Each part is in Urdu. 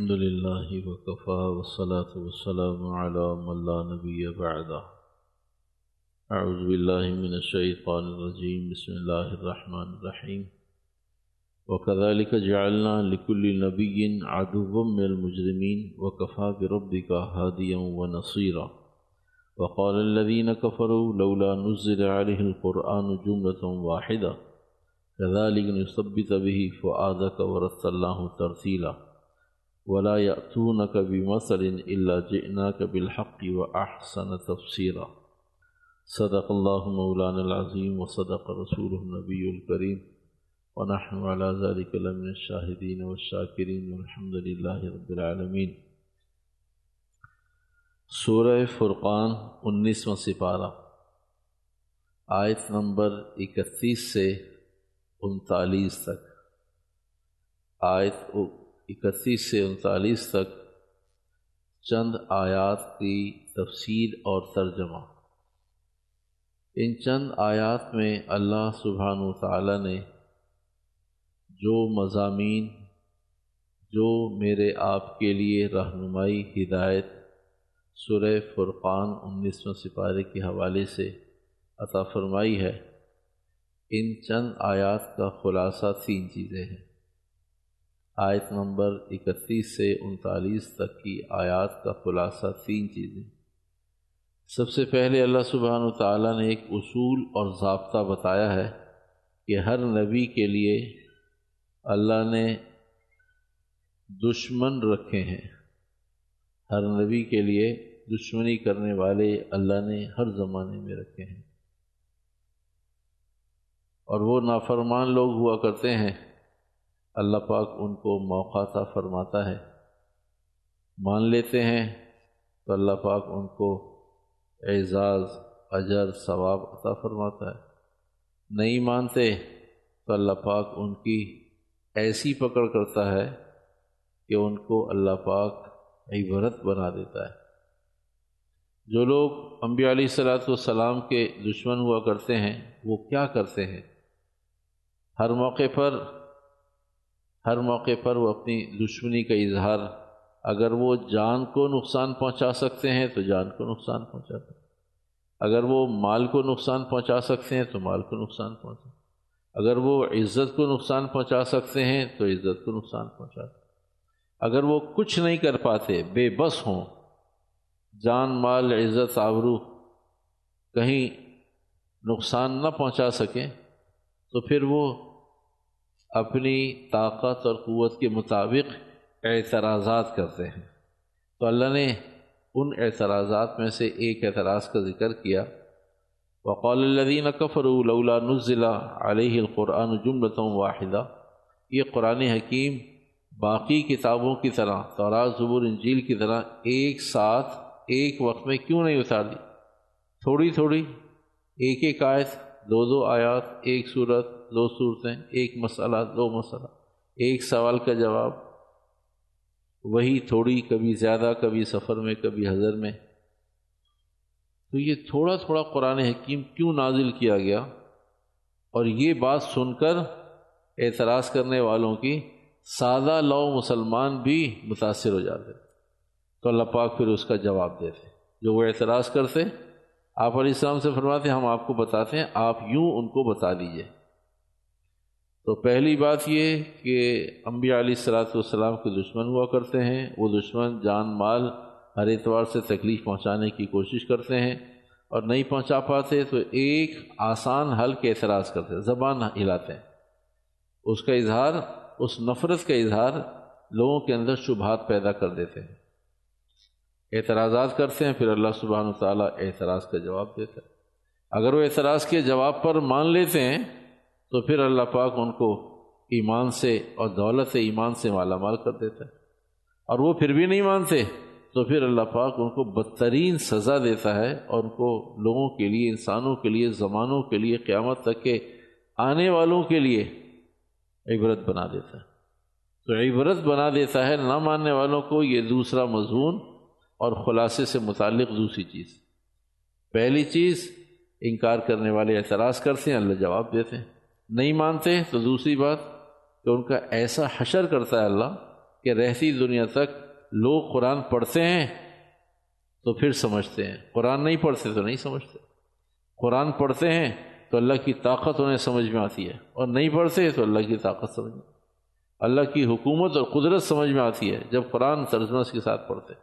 الحمد لله وكفى والصلاة والسلام على من لا نبي بعده. أعوذ بالله من الشيطان الرجيم. بسم الله الرحمن الرحيم. وكذلك جعلنا لكل نبي عدوا من المجرمين وكفى بربك هاديا ونصيرا. وقال الذين كفروا لولا نزل عليه القرآن جملة واحدة. كذلك نثبت به فؤادك ورسلناه ترتيلا. ولا يأتونك بمثل إلا جئناك بالحق وأحسن تفسيرا. صدق الله مولانا العظيم وصدق رسوله النبي الكريم. ونحن على ذلك لمن الشاهدين والشاكرين والحمد لله رب العالمين. سورہ فرقان انیسواں سپارہ، آیت نمبر اکتیس سے انتالیس تک، آیت اکتیس سے انتالیس تک چند آیات کی تفصیل اور ترجمہ۔ ان چند آیات میں اللہ سبحانہ و تعالی نے جو مضامین، جو میرے آپ کے لیے رہنمائی ہدایت سورہ فرقان انیسویں سپارے کے حوالے سے عطا فرمائی ہے، ان چند آیات کا خلاصہ تین چیزیں ہیں۔ آیت نمبر اکتیس سے انتالیس تک کی آیات کا خلاصہ تین چیزیں۔ سب سے پہلے اللہ سبحانہ و تعالیٰ نے ایک اصول اور ضابطہ بتایا ہے کہ ہر نبی کے لیے اللہ نے دشمن رکھے ہیں۔ ہر نبی کے لیے دشمنی کرنے والے اللہ نے ہر زمانے میں رکھے ہیں۔ اور وہ نافرمان لوگ ہوا کرتے ہیں۔ اللہ پاک ان کو موقع تھا فرماتا ہے۔ مان لیتے ہیں تو اللہ پاک ان کو اعزاز، اجر، ثواب عطا فرماتا ہے۔ نہیں مانتے تو اللہ پاک ان کی ایسی پکڑ کرتا ہے کہ ان کو اللہ پاک عبرت بنا دیتا ہے۔ جو لوگ انبیاء علیہ صلاۃ والسلام کے دشمن ہوا کرتے ہیں، وہ کیا کرتے ہیں؟ ہر موقع پر ہر موقع پر وہ اپنی دشمنی کا اظہار، اگر وہ جان کو نقصان پہنچا سکتے ہیں تو جان کو نقصان پہنچاتے ہیں۔ اگر وہ مال کو نقصان پہنچا سکتے ہیں تو مال کو نقصان پہنچا اگر وہ عزت کو نقصان پہنچا سکتے ہیں تو عزت کو نقصان پہنچاتے اگر وہ کچھ نہیں کر پاتے، بے بس ہوں، جان، مال، عزت، آبرو کہیں نقصان نہ پہنچا سکیں، تو پھر وہ اپنی طاقت اور قوت کے مطابق اعتراضات کرتے ہیں۔ تو اللہ نے ان اعتراضات میں سے ایک اعتراض کا ذکر کیا۔ وقال الذين كفروا لولا نزل عليه القرآن جملة واحدہ یہ قرآن حکیم باقی کتابوں کی طرح، تورات، زبور، انجیل کی طرح ایک ساتھ، ایک وقت میں کیوں نہیں اتار دی تھوڑی تھوڑی، ایک ایک آیت، دو دو آیات، ایک صورت دو صورتیں، ایک مسئلہ، دو مسئلہ۔ ایک سوال کا جواب، وہی تھوڑی، کبھی زیادہ، کبھی سفر میں، کبھی حضر میں۔ تو یہ تھوڑا تھوڑا قرآن حکیم کیوں نازل کیا گیا؟ اور یہ بات سن کر اعتراض کرنے والوں کی سادہ لو مسلمان بھی متاثر ہو جاتے تو اللہ پاک پھر اس کا جواب دیتے جو وہ اعتراض کرتے، آپ علیہ السلام سے فرماتے، ہم آپ کو بتاتے ہیں، آپ یوں ان کو بتا دیجیے۔ تو پہلی بات یہ کہ انبیاء علیہ السلاۃ والسلام کے دشمن ہوا کرتے ہیں۔ وہ دشمن جان مال ہر اعتبار سے تکلیف پہنچانے کی کوشش کرتے ہیں اور نہیں پہنچا پاتے تو ایک آسان حل کے اعتراض کرتے ہیں، زبان ہلاتے ہیں۔ اس کا اظہار، اس نفرت کا اظہار لوگوں کے اندر شبہات پیدا کر دیتے ہیں۔ اعتراضات کرتے ہیں، پھر اللہ سبحانہ تعالیٰ اعتراض کا جواب دیتا ہے۔ اگر وہ اعتراض کے جواب پر مان لیتے ہیں تو پھر اللہ پاک ان کو ایمان سے اور دولت سے ایمان سے مالا مال کر دیتا ہے۔ اور وہ پھر بھی نہیں مانتے، تو پھر اللہ پاک ان کو بدترین سزا دیتا ہے اور ان کو لوگوں کے لیے، انسانوں کے لیے، زمانوں کے لیے، قیامت تک کے آنے والوں کے لیے عبرت بنا دیتا ہے۔ تو عبرت بنا دیتا ہے نہ ماننے والوں کو یہ دوسرا مضمون اور خلاصے سے متعلق دوسری چیز۔ پہلی چیز، انکار کرنے والے اعتراض کرتے ہیں، اللہ جواب دیتے ہیں۔ نہیں مانتے تو دوسری بات کہ ان کا ایسا حشر کرتا ہے اللہ کہ رہتی دنیا تک لوگ قرآن پڑھتے ہیں تو پھر سمجھتے ہیں۔ قرآن نہیں پڑھتے تو نہیں سمجھتے۔ قرآن پڑھتے ہیں تو اللہ کی طاقت انہیں سمجھ میں آتی ہے۔ اور نہیں پڑھتے تو اللہ کی طاقت سمجھ میں۔ اللہ کی حکومت اور قدرت سمجھ میں آتی ہے جب قرآن ترجمہ کے ساتھ پڑھتے۔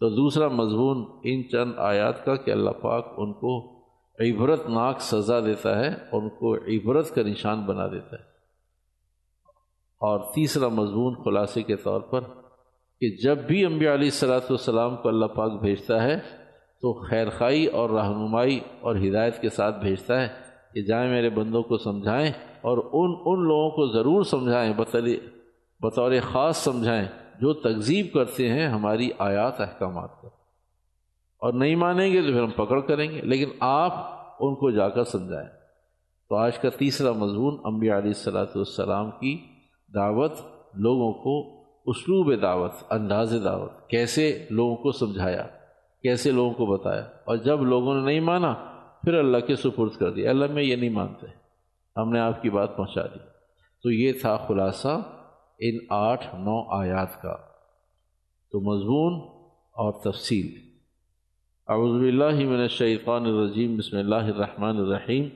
تو دوسرا مضمون ان چند آیات کا کہ اللہ پاک ان کو عبرت ناک سزا دیتا ہے اور ان کو عبرت کا نشان بنا دیتا ہے۔ اور تیسرا مضمون خلاصے کے طور پر کہ جب بھی انبیاء علیہ السلاۃ والسلام کو اللہ پاک بھیجتا ہے، تو خیر خائی اور رہنمائی اور ہدایت کے ساتھ بھیجتا ہے کہ جائیں میرے بندوں کو سمجھائیں اور ان ان لوگوں کو ضرور سمجھائیں بطور خاص سمجھائیں جو تکذیب کرتے ہیں ہماری آیات، احکامات پر۔ اور نہیں مانیں گے تو پھر ہم پکڑ کریں گے، لیکن آپ ان کو جا کر سمجھائیں۔ تو آج کا تیسرا مضمون، انبیاء علیہ السلاۃ والسلام کی دعوت، لوگوں کو اسلوب دعوت، انداز دعوت، کیسے لوگوں کو سمجھایا، کیسے لوگوں کو بتایا۔ اور جب لوگوں نے نہیں مانا، پھر اللہ کے سپرد کر دیا۔ اللہ میں یہ نہیں مانتے۔ ہم نے آپ کی بات پہنچا دی۔ تو یہ تھا خلاصہ ان آٹھ نو آیات کا۔ تو مضمون اور تفصیل۔ اعوذ باللہ من الشیطان الرجیم، بسم اللہ الرحمن الرحیم۔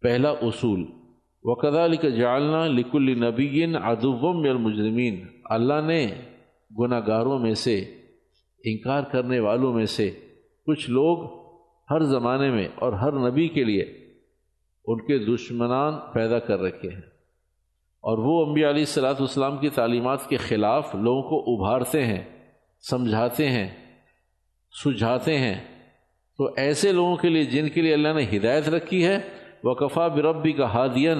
پہلا اصول وقدا علی کا جالنا لک النبین ادوم المجرمین۔ اللہ نے گناہ گاروں میں سے، انکار کرنے والوں میں سے کچھ لوگ ہر زمانے میں اور ہر نبی کے لیے ان کے دشمنان پیدا کر رکھے ہیں۔ اور وہ انبیاء علیہ السلاۃ والسلام کی تعلیمات کے خلاف لوگوں کو ابھارتے ہیں، سمجھاتے ہیں سجھاتے ہیں۔ تو ایسے لوگوں کے لیے جن کے لیے اللہ نے ہدایت رکھی ہے وہ کفا بربی کا ہادین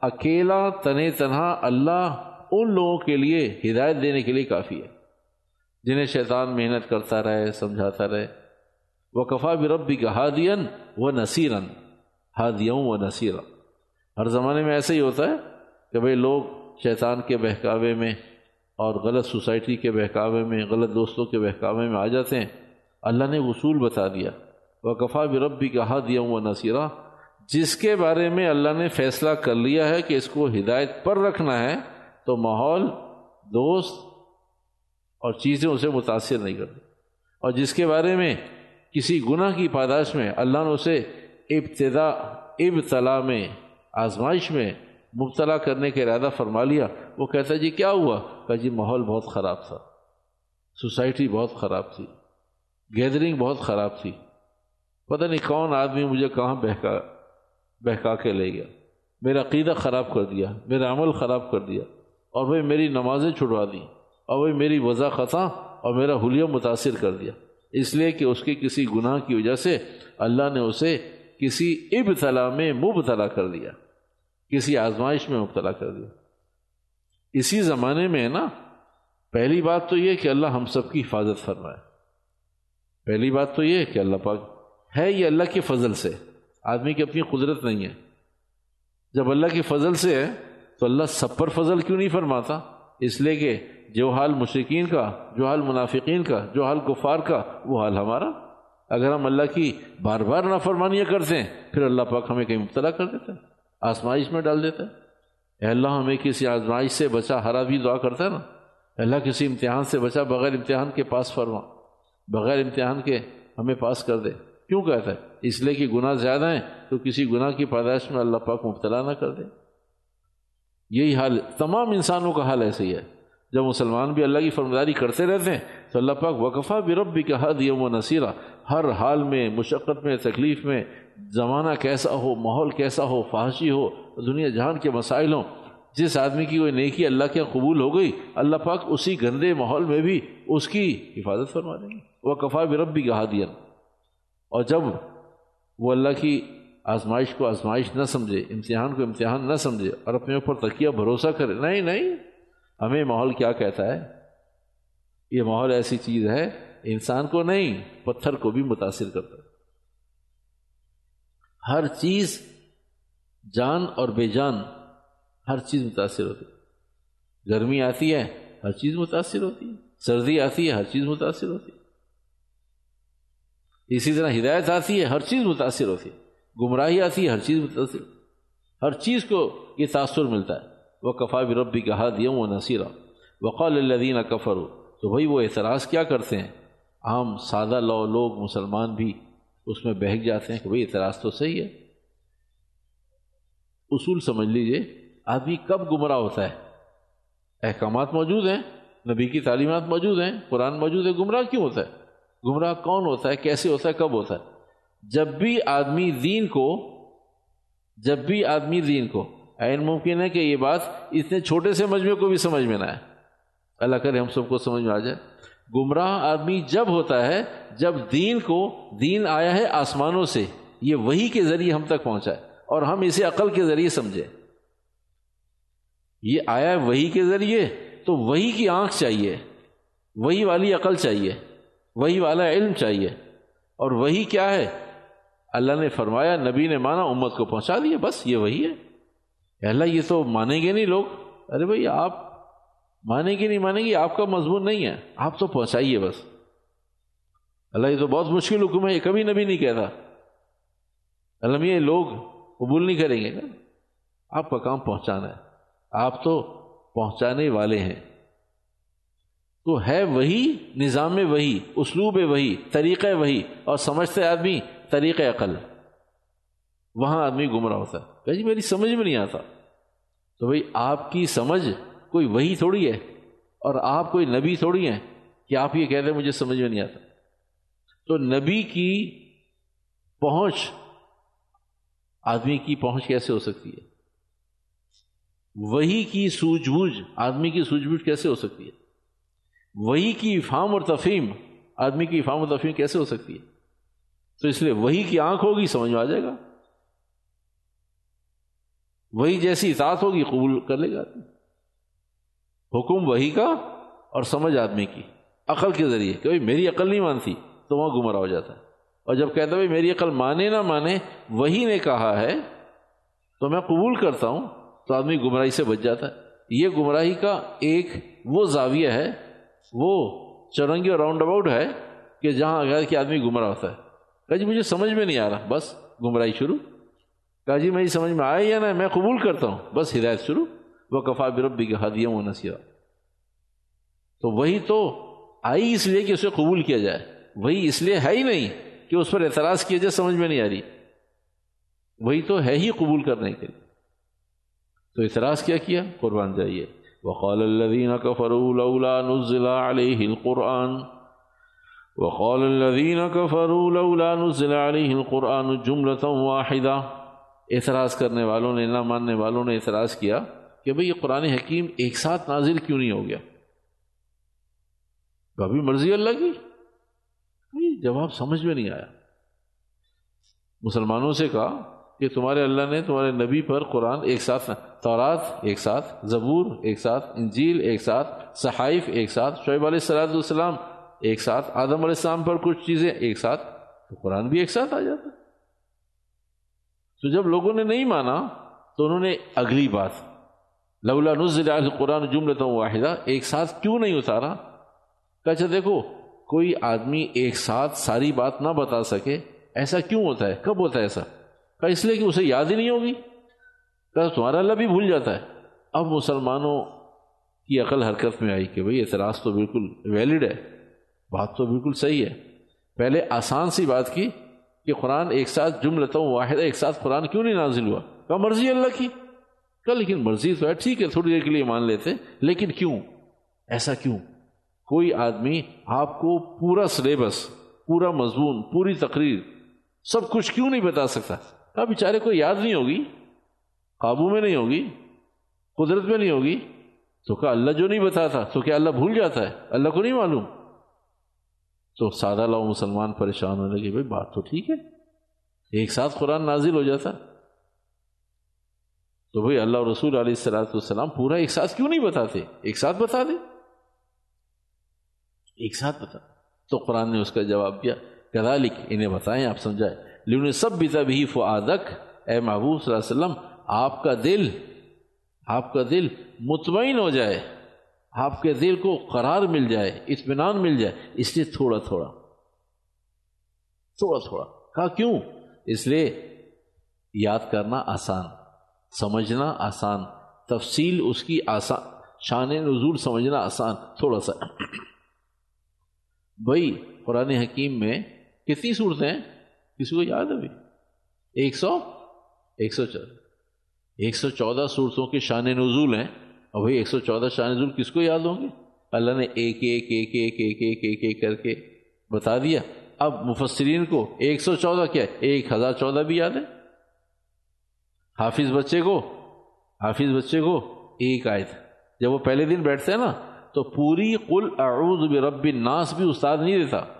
اکیلا تن تنہا اللہ ان لوگوں کے لیے ہدایت دینے کے لیے کافی ہے۔ جنہیں شیطان محنت کرتا رہے، سمجھاتا رہے۔ وہ کفا بربی کا ہادین و نصیرن ہادیوں و نصیرہ ہر زمانے میں ایسا ہی ہوتا ہے کہ بھئی لوگ شیطان کے بہکاوے میں اور غلط سوسائٹی کے بہکاوے میں، غلط دوستوں کے بہکاوے میں آ جاتے ہیں۔ اللہ نے اصول بتا دیا۔ وہ کفا بربی کا ہادیوں و نصیرہ جس کے بارے میں اللہ نے فیصلہ کر لیا ہے کہ اس کو ہدایت پر رکھنا ہے، تو ماحول، دوست اور چیزیں اسے متاثر نہیں کرتی اور جس کے بارے میں کسی گناہ کی پاداش میں اللہ نے اسے ابتدا، ابتلا میں، آزمائش میں مبتلا کرنے کا ارادہ فرما لیا، وہ کہتا جی کیا ہوا؟ کہ جی ماحول بہت خراب تھا۔ سوسائٹی بہت خراب تھی۔ گیدرنگ بہت خراب تھی۔ پتہ نہیں کون آدمی مجھے کہاں بہکا بہکا کے لے گیا۔ میرا عقیدہ خراب کر دیا، میرا عمل خراب کر دیا۔ اور وہ میری نمازیں چھڑوا دیں، اور وہ میری وضا خطا اور میرا حلیہ متاثر کر دیا۔ اس لیے کہ اس کے کسی گناہ کی وجہ سے اللہ نے اسے کسی ابتلا میں مبتلا کر دیا، کسی آزمائش میں مبتلا کر دیا۔ اسی زمانے میں ہے نا، پہلی بات تو یہ کہ اللہ ہم سب کی حفاظت فرمائے۔ پہلی بات تو یہ کہ اللہ پاک ہے یہ اللہ کے فضل سے۔ آدمی کی اپنی قدرت نہیں ہے۔ جب اللہ کی فضل سے ہے تو اللہ سب پر فضل کیوں نہیں فرماتا؟ اس لیے کہ جو حال مشرقین کا، جو حال منافقین کا، جو حال کفار کا، وہ حال ہمارا۔ اگر ہم اللہ کی بار بار نافرمانیاں کرتے ہیں، پھر اللہ پاک ہمیں کہیں مبتلا کر دیتا ہے، آزمائش میں ڈال دیتا ہے۔ اے اللہ، ہمیں کسی آزمائش سے بچا، ہرا بھی دعا کرتا ہے نا۔ اللہ، کسی امتحان سے بچا، بغیر امتحان کے پاس فرما۔ بغیر امتحان کے ہمیں پاس کر دے۔ کیوں کہتا ہے؟ اس لیے کہ گناہ زیادہ ہیں تو کسی گناہ کی پیدائش میں اللہ پاک مبتلا نہ کر دے۔ یہی حال تمام انسانوں کا حال ایسے ہی ہے۔ جب مسلمان بھی اللہ کی فرمداری کرتے رہتے ہیں تو اللہ پاک وقفہ بھی رب بھی کہا دیا وہ نصیرہ ہر حال میں، مشقت میں، تکلیف میں، زمانہ کیسا ہو، ماحول کیسا ہو فحاشی ہو، دنیا جہان کے مسائل ہوں جس آدمی کی کوئی نیکی اللہ کے قبول ہو گئی، اللہ پاک اسی گندے ماحول میں بھی اس کی حفاظت فرما دیں گے۔ وہ کفا بھی رب بھی کہا دیا اور جب وہ اللہ کی آزمائش کو آزمائش نہ سمجھے، امتحان کو امتحان نہ سمجھے اور اپنے اوپر تکیہ بھروسہ کرے، نہیں نہیں۔ ہمیں ماحول کیا کہتا ہے؟ یہ ماحول ایسی چیز ہے، انسان کو نہیں، پتھر کو بھی متاثر کرتا ہے۔ ہر چیز جان اور بے جان ہر چیز متاثر ہوتی ہے۔ گرمی آتی ہے، ہر چیز متاثر ہوتی ہے۔ سردی آتی ہے، ہر چیز متاثر ہوتی ہے۔ اسی طرح ہدایت آتی ہے، ہر چیز متاثر ہوتی ہے۔ گمراہی آتی ہے، ہر چیز متاثر ہر چیز کو یہ تاثر ملتا ہے۔ وہ کفا بھی ربی کا ہادیوں و نصیرہ وقال الدین کفر تو بھائی وہ اعتراض کیا کرتے ہیں؟ عام سادہ لو لوگ، مسلمان بھی اس میں بہک جاتے ہیں کہ بھائی اعتراض تو صحیح ہے۔ اصول سمجھ لیجیے۔ آدمی کب گمراہ ہوتا ہے؟ احکامات موجود ہیں، نبی کی تعلیمات موجود ہیں، قرآن موجود ہے، گمراہ کیوں ہوتا ہے؟ گمراہ کون ہوتا ہے؟ کیسے ہوتا ہے؟ کب ہوتا ہے؟ جب بھی آدمی دین کو، جب بھی آدمی دین کو عین ممکن ہے کہ یہ بات اتنے چھوٹے سے مجموعے کو بھی سمجھ میں نہ آئے۔ اللہ کرے ہم سب کو سمجھ میں آ جائے۔ گمراہ آدمی جب ہوتا ہے، جب دین کو، دین آیا ہے آسمانوں سے، یہ وہی کے ذریعے ہم تک پہنچا ہے اور ہم اسے عقل کے ذریعے سمجھے۔ یہ آیا ہے وہی کے ذریعے، تو وہی کی آنکھ چاہیے، وہی والی عقل چاہیے، وہی والا علم چاہیے۔ اور وہی کیا ہے؟ اللہ نے فرمایا، نبی نے مانا، امت کو پہنچا دیا، بس یہ وہی ہے۔ اللہ، یہ تو مانیں گے نہیں لوگ۔ ارے بھائی، آپ مانیں گے نہیں مانیں گے، آپ کا مضمون نہیں ہے۔ آپ تو پہنچائیے بس۔ اللہ، یہ تو بہت مشکل حکم ہے، یہ کبھی نبی نہیں کہتا اللہ، یہ لوگ قبول نہیں کریں گے۔ آپ کا کام پہنچانا ہے۔ آپ تو پہنچانے والے ہیں۔ تو ہے وہی، نظام وہی، اسلوب وہی، طریقہ وہی اور سمجھتے آدمی طریقہ عقل۔ وہاں آدمی گمراہ ہوتا ہے۔ کہ جی میری سمجھ میں نہیں آتا۔ تو بھائی، آپ کی سمجھ کوئی وہی تھوڑی ہے اور آپ کوئی نبی تھوڑی ہیں کہ آپ یہ کہتے ہیں، مجھے سمجھ میں نہیں آتا۔ تو نبی کی پہنچ، آدمی کی پہنچ کیسے ہو سکتی ہے؟ وہی کی سوجھ بوجھ، آدمی کی سوجھ بوجھ کیسے ہو سکتی ہے؟ وہی کی افام اور تفہیم، آدمی کی افام اور تفہیم کیسے ہو سکتی ہے؟ تو اس لیے وہی کی آنکھ ہوگی، سمجھ میں آ جائے گا۔ وہی جیسی اطاعت ہوگی، قبول کر لے گا آدمی۔ حکم وہی کا اور سمجھ آدمی کی، عقل کے ذریعے۔ کہ بھائی، میری عقل نہیں مانتی، تو وہاں گمراہ ہو جاتا ہے۔ اور جب کہتا بھائی، میری عقل مانے نہ مانے، وہی نے کہا ہے، تو میں قبول کرتا ہوں۔ تو آدمی گمراہی سے بچ جاتا ہے۔ یہ گمراہی کا ایک وہ زاویہ ہے، وہ چرنگی اور راؤنڈ اباؤٹ ہے کہ جہاں اگر کہ آدمی گمراہ ہوتا ہے۔ کہا جی مجھے سمجھ میں نہیں آ رہا۔ بس گمراہی شروع۔ کہا جی میری سمجھ میں آیا یا نہ، میں قبول کرتا ہوں۔ بس ہدایت شروع۔ وہ کفا بربی کے ہدیوں و نصیرہ تو وہی تو آئی اس لیے کہ اسے قبول کیا جائے۔ وہی اس لیے ہے ہی نہیں کہ اس پر اعتراض کیا جائے، سمجھ میں نہیں آ رہی۔ وہی تو ہے ہی قبول کرنے کے لیے۔ تو اعتراض کیا کیا؟ قربان جائیے۔ وقال الذين كفروا لولا نزل عليه القرآن، وقال الذين كفروا لولا نزل عليه القرآن جملة واحدة۔ اعتراض کرنے والوں نے، نہ ماننے والوں نے اعتراض کیا کہ بھئی یہ قرآن حکیم ایک ساتھ نازل کیوں نہیں ہو گیا؟ کبھی مرضی اللہ کی؟ جواب سمجھ میں نہیں آیا۔ مسلمانوں سے کہا کہ تمہارے اللہ نے تمہارے نبی پر قرآن ایک ساتھ تورات ایک ساتھ، زبور ایک ساتھ، انجیل ایک ساتھ، صحائف ایک ساتھ، شعیب علیہ السلاۃ السلام ایک ساتھ، آدم علیہ السلام پر کچھ چیزیں ایک ساتھ، تو قرآن بھی ایک ساتھ آ جاتا تو جب لوگوں نے نہیں مانا، تو انہوں نے اگلی بات، لولا نزل قرآن جملتا واحدہ، ایک ساتھ کیوں نہیں اتارا؟ کہ اچھا دیکھو، کوئی آدمی ایک ساتھ ساری بات نہ بتا سکے، ایسا کیوں ہوتا ہے؟ کب ہوتا ہے ایسا؟ کہ اس لیے کہ اسے یاد ہی نہیں ہوگی۔ کہ تمہارا اللہ بھی بھول جاتا ہے۔ اب مسلمانوں کی عقل حرکت میں آئی کہ بھئی اعتراض تو بالکل ویلڈ ہے۔ بات تو بالکل صحیح ہے۔ پہلے آسان سی بات کی کہ قرآن ایک ساتھ جم لیتا ہوں واحد ایک ساتھ قرآن کیوں نہیں نازل ہوا؟ کہ مرضی اللہ کی۔ کہ لیکن مرضی تو ہے، ٹھیک ہے، تھوڑی دیر کے لیے مان لیتے۔ لیکن کیوں؟ ایسا کیوں؟ کوئی آدمی آپ کو پورا سلیبس پورا مضمون، پوری تقریر، سب کچھ کیوں نہیں بتا سکتا؟ کہا بیچارے کو یاد نہیں ہوگی، قابو میں نہیں ہوگی، قدرت میں نہیں ہوگی، تو کہا اللہ جو نہیں بتاتا تو کیا اللہ بھول جاتا ہے؟ اللہ کو نہیں معلوم۔ تو سادہ لاؤ مسلمان پریشان ہونے لگے، بھائی بات تو ٹھیک ہے۔ ایک ساتھ قرآن نازل ہو جاتا۔ تو بھائی اللہ رسول علیہ السلاۃ والسلام پورا ایک ساتھ کیوں نہیں بتاتے؟ ایک ساتھ بتا دے ایک ساتھ بتا۔ تو قرآن نے اس کا جواب دیا کدا لکھ انہیں بتائیں، آپ سمجھائے لیکن سب بھی تبھی فعادک اے محبوب صلی اللہ علیہ وسلم، آپ کا دل، آپ کا دل مطمئن ہو جائے، آپ کے دل کو قرار مل جائے، اطمینان مل جائے۔ اس لیے تھوڑا تھوڑا تھوڑا تھوڑا۔ کہا کیوں؟ اس لیے یاد کرنا آسان، سمجھنا آسان، تفصیل اس کی آسان شان نزول سمجھنا آسان، تھوڑا سا۔ بھائی، قرآن حکیم میں کتنی صورتیں ہیں؟ کسی کو یاد ہے بھائی؟ ایک سو؟ ایک سو چودہ ایک سو چودہ صورتوں کے شان نزول ہیں۔ اور بھائی، ایک سو چودہ شان نزول کس کو یاد ہوں گے؟ اللہ نے ایک ایک ایک ایک ایک ایک ایک ایک کر کے بتا دیا۔ اب مفسرین کو ایک سو چودہ کیا ہے؟ ایک ہزار چودہ بھی یاد ہے؟ حافظ بچے کو، حافظ بچے کو ایک آئے تھے جب وہ پہلے دن بیٹھتے ہیں نا، تو پوری قل اعوذ برب الناس بھی استاد نہیں دیتا۔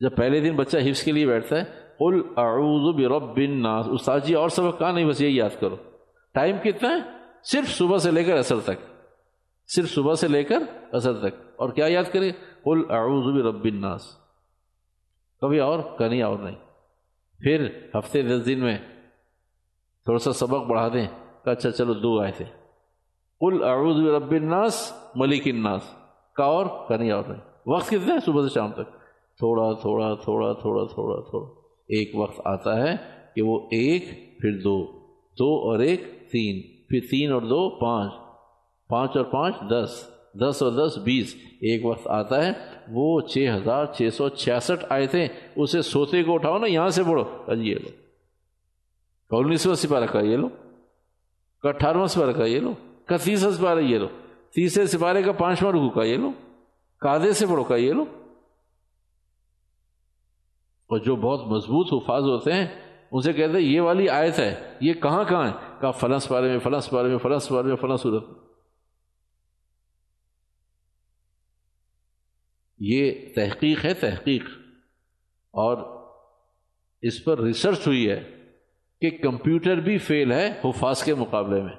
جب پہلے دن بچہ حفظ کے لیے بیٹھتا ہے، قل اعوذ برب الناس، استاد جی اور سبق کہاں نہیں، بس یہی یاد کرو۔ ٹائم کتنا ہے؟ صرف صبح سے لے کر اثر تک۔ صرف صبح سے لے کر اثر تک۔ اور کیا یاد کرے قل اعوذ برب الناس۔ کبھی اور، کہیں اور نہیں۔ پھر ہفتے دس دن میں تھوڑا سا سبق بڑھا دیں۔ کہ اچھا چلو، دو آئے تھے کل اعوذ برب الناس، ملک الناس۔ کا اور، کہیں اور نہیں۔ وقت کتنے ہیں صبح سے شام تک؟ تھوڑا تھوڑا تھوڑا تھوڑا تھوڑا تھوڑا ایک وقت آتا ہے کہ وہ ایک پھر دو دو اور ایک تین، پھر تین اور دو پانچ پانچ اور پانچ دس دس اور دس بیس، ایک وقت آتا ہے وہ چھ ہزار چھ سو چھیاسٹھ آئے تھے، اسے سوتے کو اٹھاؤ نا، یہاں سے پڑھو یہ لو۔ انیسواں سپارہ کا یہ لو، کا اٹھارہواں سپارہ کا یہ لو، کا تیسرا سپارہ یہ لو، تیسرے سپارے کا پانچواں رکو کا یہ لو کادے سے پڑھو کا یہ لو۔ اور جو بہت مضبوط حفاظ ہوتے ہیں، ان سے کہتے ہیں، یہ والی آیت ہے، یہ کہاں کہاں ہے؟ کہا فلس پارے میں فلس پارے میں فلس پارے میں فلس صورت۔ یہ تحقیق ہے، تحقیق۔ اور اس پر ریسرچ ہوئی ہے کہ کمپیوٹر بھی فیل ہے حفاظ کے مقابلے میں۔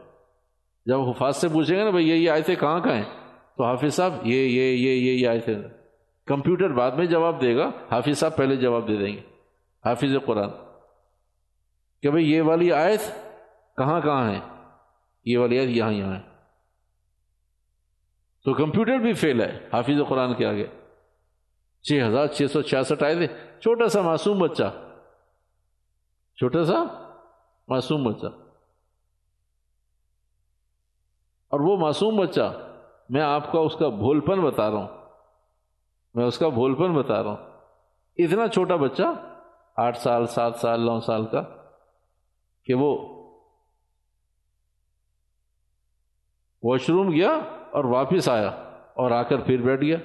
جب حفاظ سے پوچھیں گے نا، بھائی، یہ آئے تھے کہاں کہاں ہیں؟ تو حافظ صاحب، یہ یہ یہ یہ آئے تھے کمپیوٹر بعد میں جواب دے گا، حافظ صاحب پہلے جواب دے دیں گے۔ حافظ قرآن۔ کہ بھائی یہ والی آیت کہاں کہاں ہے؟ یہ والی آیت یہاں یہاں ہے۔ تو کمپیوٹر بھی فیل ہے، حافظ قرآن کے آگے۔ چھ ہزار چھ سو چھیاسٹھ آئے تھے چھوٹا سا معصوم بچہ۔ چھوٹا سا معصوم بچہ۔ اور وہ معصوم بچہ، میں آپ کا اس کا بھول پن بتا رہا ہوں۔ میں اس کا بھول پن بتا رہا ہوں۔ اتنا چھوٹا بچہ آٹھ سال، سات سال، نو سال کا کہ وہ واش روم گیا اور واپس آیا اور آ کر پھر بیٹھ گیا۔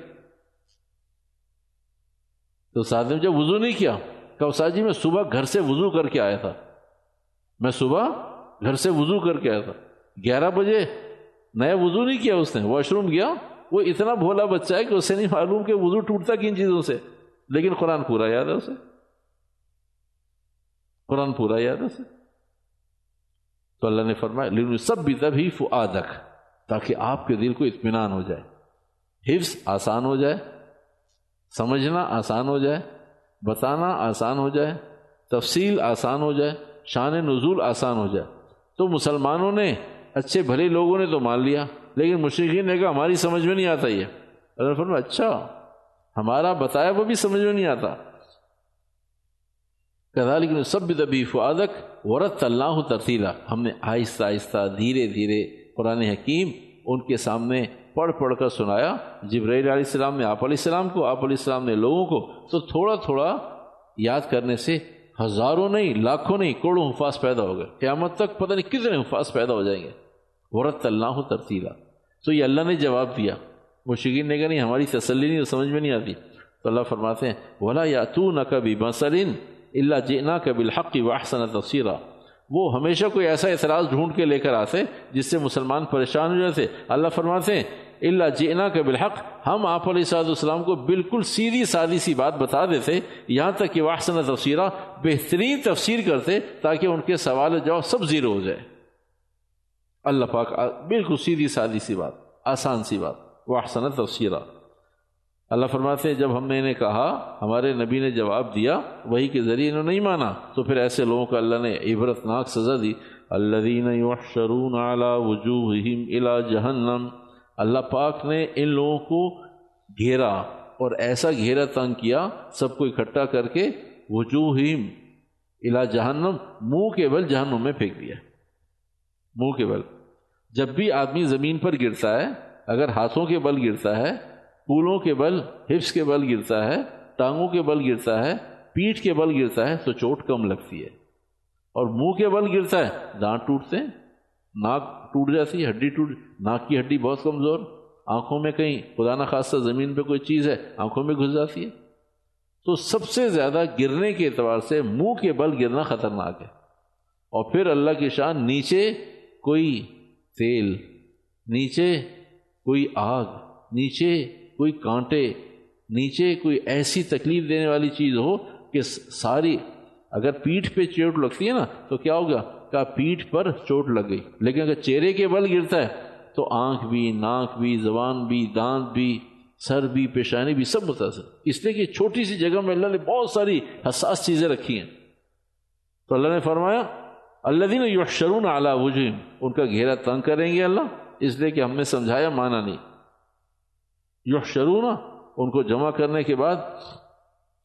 تو ساتھ نے جب وضو نہیں کیا کہ جی میں صبح گھر سے وضو کر کے آیا تھا۔ میں صبح گھر سے وضو کر کے آیا تھا۔ گیارہ بجے نیا وضو نہیں کیا اس نے، واش روم گیا۔ وہ اتنا بھولا بچہ ہے کہ اسے نہیں معلوم کہ وضو ٹوٹتا کن چیزوں سے۔ لیکن قرآن پورا یاد ہے اسے۔ قرآن پورا یاد ہے اسے۔ تو اللہ نے فرمایا لیکن سب بھی تب ہی فعادک تاکہ آپ کے دل کو اطمینان ہو جائے۔ حفظ آسان ہو جائے، سمجھنا آسان ہو جائے، بتانا آسان ہو جائے، تفصیل آسان ہو جائے، شان نزول آسان ہو جائے۔ تو مسلمانوں نے، اچھے بھلے لوگوں نے تو مان لیا۔ لیکن مشرقین نے کہا، ہماری سمجھ میں نہیں آتا یہ۔ اللہ فرما اچھا ہمارا بتایا وہ بھی سمجھ میں نہیں آتا۔ لیکن سب دبی فعادک ورت اللہ ترتیلا۔ ہم نے آہستہ آہستہ، دھیرے دھیرے قرآن حکیم ان کے سامنے پڑھ پڑھ کر سنایا۔ جبرائیل علیہ السلام نے آپ علیہ السلام کو، آپ علیہ السلام نے لوگوں کو۔ تو تھوڑا تھوڑا یاد کرنے سے ہزاروں نہیں، لاکھوں نہیں، کروڑوں حفاظ پیدا ہو گئے۔ قیامت تک پتہ نہیں کتنے حفاظ پیدا ہو جائیں گے۔ ورت اللہ ترتیلا۔ تو یہ اللہ نے جواب دیا۔ وہ شکین نے کہا، نہیں، ہماری تسلی نہیں، سمجھ میں نہیں آتی۔ تو اللہ فرماتے ہیں، ولا یا تو نہ کبھی مسلین اللہ جینا کبھی الحق و احسن تفسیرہ وہ ہمیشہ کوئی ایسا اعتراض ڈھونڈ کے لے کر آتے جس سے مسلمان پریشان ہو جاتے۔ اللہ فرماتے ہیں اللہ جینا کے بالحق۔ ہم آپ علیہ صاحب السلام کو بالکل سیدھی سادی سی بات بتا دیتے، یہاں تک کہ واحسن تفسیرہ بہترین تفسیر کرتے تاکہ ان کے سوال جواب سب زیرو ہو جائے۔ اللہ پاک بالکل سیدھی سادی سی بات، آسان سی بات واحسن تفسیرہ اللہ فرماتے ہیں، جب ہم نے انہیں کہا، ہمارے نبی نے جواب دیا وہی کے ذریعے انہوں نے نہیں مانا، تو پھر ایسے لوگوں کو اللہ نے عبرتناک سزا دی۔ الذین یحشرون علی وجوہہم الى جہنم اللہ پاک نے ان لوگوں کو گھیرا اور ایسا گھیرا تنگ کیا، سب کو اکٹھا کر کے وجوہہم الى جہنم، منہ کے بل جہنم میں پھینک دیا۔ منہ کے بل۔ جب بھی آدمی زمین پر گرتا ہے، اگر ہاتھوں کے بل گرتا ہے پولوں کے بل ہپس کے بل گرتا ہے، ٹانگوں کے بل گرتا ہے، پیٹھ کے بل گرتا ہے، تو چوٹ کم لگتی ہے۔ اور منہ کے بل گرتا ہے، دانت ٹوٹتے ہیں، ناک ٹوٹ جاتی ہے، ہڈی ٹوٹ، ناک کی ہڈی بہت کمزور، آنکھوں میں کہیں خدا نہ خاصہ زمین پہ کوئی چیز ہے، آنکھوں میں گھس جاتی ہے۔ تو سب سے زیادہ گرنے کے اعتبار سے منہ کے بل گرنا خطرناک ہے۔ اور پھر اللہ کی شان نیچے کوئی تیل، نیچے کوئی آگ، نیچے کوئی کانٹے، نیچے کوئی ایسی تکلیف دینے والی چیز ہو کہ ساری اگر پیٹھ پہ چوٹ لگتی ہے نا، تو کیا ہوگا؟ کہ پیٹھ پر چوٹ لگ گئی۔ لیکن اگر چہرے کے بل گرتا ہے، تو آنکھ بھی، ناک بھی، زبان بھی، دانت بھی، سر بھی، پیشانی بھی، سب متاثر۔ اس لیے کہ چھوٹی سی جگہ میں اللہ نے بہت ساری حساس چیزیں رکھی ہیں۔ تو اللہ نے فرمایا اللہ دین یحشرون اعلیٰ وجوہ ان کا گھیرا تنگ کریں گے اللہ، اس لیے کہ ہم نے سمجھایا مانا نہیں۔ یحشرون ان کو جمع کرنے کے بعد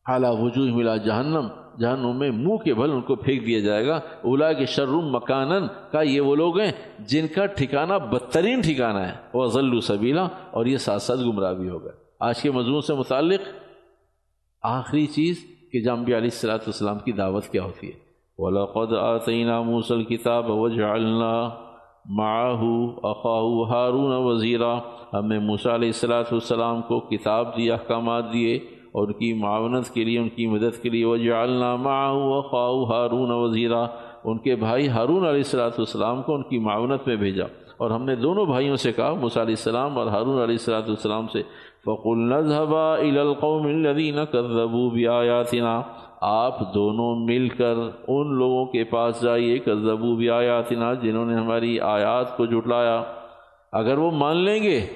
اعلیٰ وجوہ ملا جہنم جہنم میں منہ کے بھل ان کو پھینک دیا جائے گا۔ اولا کے شرم مکانن کا یہ وہ لوگ ہیں جن کا ٹھکانہ بدترین ٹھکانہ ہے۔ وہ ضلع سبیلا اور یہ ساتھ ساتھ گمراہ بھی ہوگا آج کے مضمون سے متعلق آخری چیز کہ جامع علیہ السلاۃ والسلام کی دعوت کیا ہوتی ہے۔ وَلَقَدْ آتَيْنَا مُوسَى الْكِتَابَ وَجْعَلْنَا مَعَهُ أَخَاهُ هَارُونَ وَزِيرًا۔ ہم نے موسیٰ علیہ السلاۃ والسلام کو کتاب دی، احکامات دیے اور ان کی معاونت کے لیے، ان کی مدد کے لیے۔ وجعلنا معه وخاء هارون وزیرا۔ ان کے بھائی ہارون علیہ السلاۃ والسلام کو ان کی معاونت میں بھیجا۔ اور ہم نے دونوں بھائیوں سے کہا موسیٰ علیہ السلام اور ہارون علیہ السلاۃ والسلام سے۔ فقل نذهبا الى القوم الذين كذبوا بآياتنا۔ آپ دونوں مل کر ان لوگوں کے پاس جائیے کذبوا بآياتنا جنہوں نے ہماری آیات کو جھٹلایا۔ اگر وہ مان لیں گے،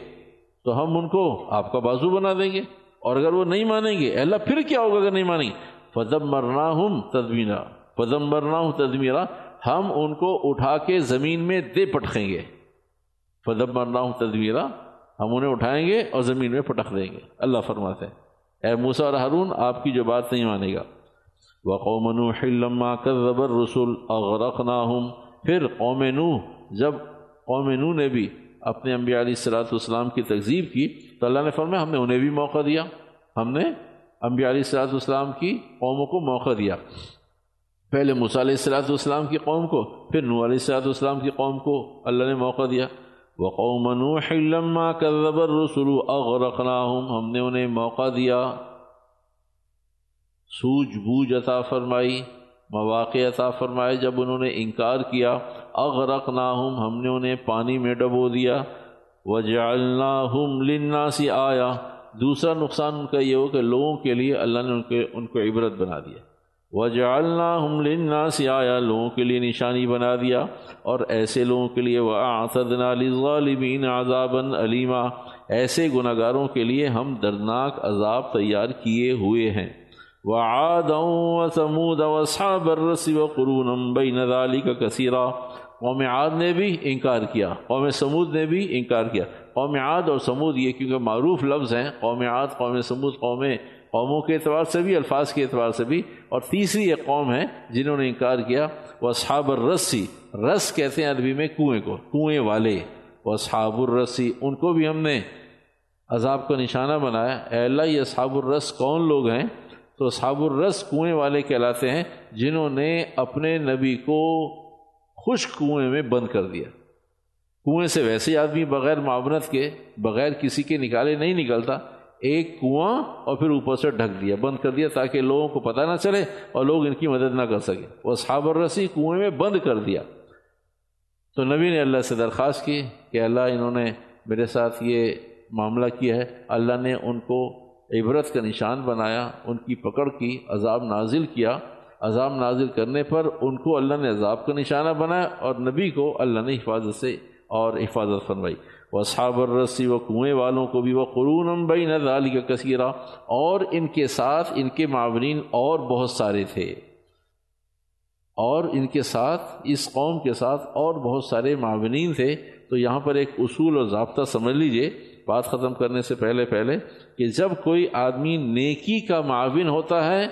تو ہم ان کو آپ کا بازو بنا دیں گے۔ اور اگر وہ نہیں مانیں گے اللہ، پھر کیا ہوگا اگر نہیں مانیں گے؟ فضم مرنا ہوں تدمیرا فضم مرنا ہوں تدمیرا ہم ان کو اٹھا کے زمین میں دے پٹکیں گے۔ فضم مرنا ہوں تدمیرا ہم انہیں اٹھائیں گے اور زمین میں پٹک دیں گے۔ اللہ فرماتے ہیں، اے موسا اور ہارون، آپ کی جو بات نہیں مانے گا۔ وہ قوم نما کر زبر رسول اغرقناہم پھر قوم نو جب قوم نو نے بھی اپنے انبیاء علیہ السلاۃ والسلام کی تقزیب کی، تو اللہ نے فرمایا، ہم نے انہیں بھی موقع دیا۔ ہم نے انبیاء علیہ السلاۃ والسلام کی قوموں کو موقع دیا۔ پہلے مصع علیہ السلاۃ والسلام کی قوم کو، پھر نو علیہ السلاۃ والسلام کی قوم کو اللہ نے موقع دیا۔ وہ قوم لما كذب الرسل اغرقناهم ہم نے انہیں موقع دیا۔ سوجھ بوجھ عطا فرمائی، مواقع عطا فرمائے جب انہوں نے انکار کیا، اغرقناہم، ہم نے انہیں پانی میں ڈبو دیا، وجعلناہم للناس آیا دوسرا نقصان ان کا یہ ہو کہ لوگوں کے لیے اللہ نے ان کے ان کو عبرت بنا دیا۔ وجعلناہم للناس آیا لوگوں کے لیے نشانی بنا دیا۔ اور ایسے لوگوں کے لیے وَأَعْتَدْنَا لِلظَّالِمِينَ عَذَابًا عَلِيمًا ایسے گناہ گاروں کے لیے ہم دردناک عذاب تیار کیے ہوئے ہیں۔ وعادا وثمود واصحاب الرس وقرونا بين ذلك كثيرا قوم عاد نے بھی انکار کیا قوم سمود نے بھی انکار کیا قوم عاد اور سمود یہ کیونکہ معروف لفظ ہیں قوم عاد قوم سمود قوم قوموں کے اعتبار سے بھی الفاظ کے اعتبار سے بھی اور تیسری ایک قوم ہے جنہوں نے انکار کیا وہ اصحاب الرسی رس کہتے ہیں عربی میں کنویں کو کنویں والے وہ اصحاب الرسی ان کو بھی ہم نے عذاب کا نشانہ بنایا اے اللہ یہ اصحاب الرس کون لوگ ہیں تو صحاب الرس کنویں والے کہلاتے ہیں جنہوں نے اپنے نبی کو خشک کنویں میں بند کر دیا۔ کنویں سے ویسے آدمی بغیر معاونت کے، بغیر کسی کے نکالے نہیں نکلتا۔ ایک کنواں اور پھر اوپر سے ڈھک دیا، بند کر دیا تاکہ لوگوں کو پتہ نہ چلے اور لوگ ان کی مدد نہ کر سکے وہ صحاب الرسی کنویں میں بند کر دیا۔ تو نبی نے اللہ سے درخواست کی کہ اللہ انہوں نے میرے ساتھ یہ معاملہ کیا ہے۔ اللہ نے ان کو عبرت کا نشان بنایا، ان کی پکڑ کی، عذاب نازل کیا۔ عذاب نازل کرنے پر ان کو اللہ نے عذاب کا نشانہ بنایا اور نبی کو اللہ نے حفاظت سے اور حفاظت فرمائی۔ وہ صابر رسی و کنویں والوں کو بھی وہ قرون بین نظالی کا کثیرہ اور ان کے ساتھ ان کے معاونین اور بہت سارے تھے۔ اور ان کے ساتھ، اس قوم کے ساتھ اور بہت سارے معاونین تھے۔ تو یہاں پر ایک اصول اور ضابطہ سمجھ لیجیے بات ختم کرنے سے پہلے پہلے کہ جب کوئی آدمی نیکی کا معاون ہوتا ہے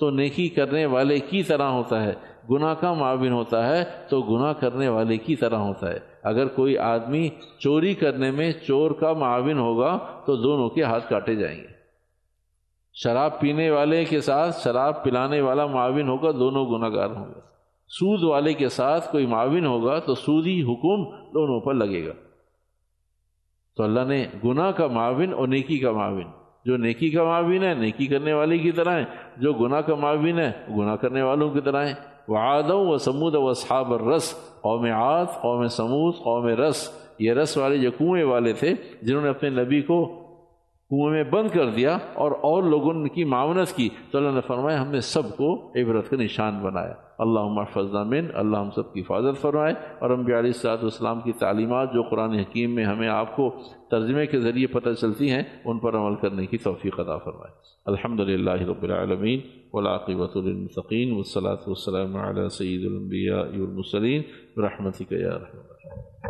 تو نیکی کرنے والے کی طرح ہوتا ہے۔ گناہ کا معاون ہوتا ہے تو گناہ کرنے والے کی طرح ہوتا ہے۔ اگر کوئی آدمی چوری کرنے میں چور کا معاون ہوگا تو دونوں کے ہاتھ کاٹے جائیں گے۔ شراب پینے والے کے ساتھ شراب پلانے والا معاون ہوگا، دونوں گناہ گار ہوں گے۔ سود والے کے ساتھ کوئی معاون ہوگا تو سودی حکم دونوں پر لگے گا۔ تو اللہ نے گناہ کا معاون اور نیکی کا معاون۔ جو نیکی کا معاون ہے، نیکی کرنے والے کی طرح ہے۔ جو گناہ کا معاون ہے، گناہ کرنے والوں کی طرح ہے۔ وہ آدوں و سمود و صحاب رس قوم عاد، قوم سمود قوم رس۔ یہ رس والے جو کنویں والے تھے، جنہوں نے اپنے نبی کو کنویں میں بند کر دیا اور اور لوگوں کی معاونت کی تو اللہ نے فرمایا، ہم نے سب کو عبرت کا نشان بنایا۔ اللہ محفظ من، اللہ ہم سب کی حفاظت فرمائے۔ اور ہم علیہ صلاحت والسلام کی تعلیمات جو قرآن حکیم میں ہمیں آپ کو ترجمے کے ذریعے پتہ چلتی ہیں، ان پر عمل کرنے کی توفیق عطا فرمائے۔ الحمد للہ رب العالمین ولاقبۃ المسقین والصلاة والسلام علی سید الانبیاء والمسلین برحمتک یا رحمت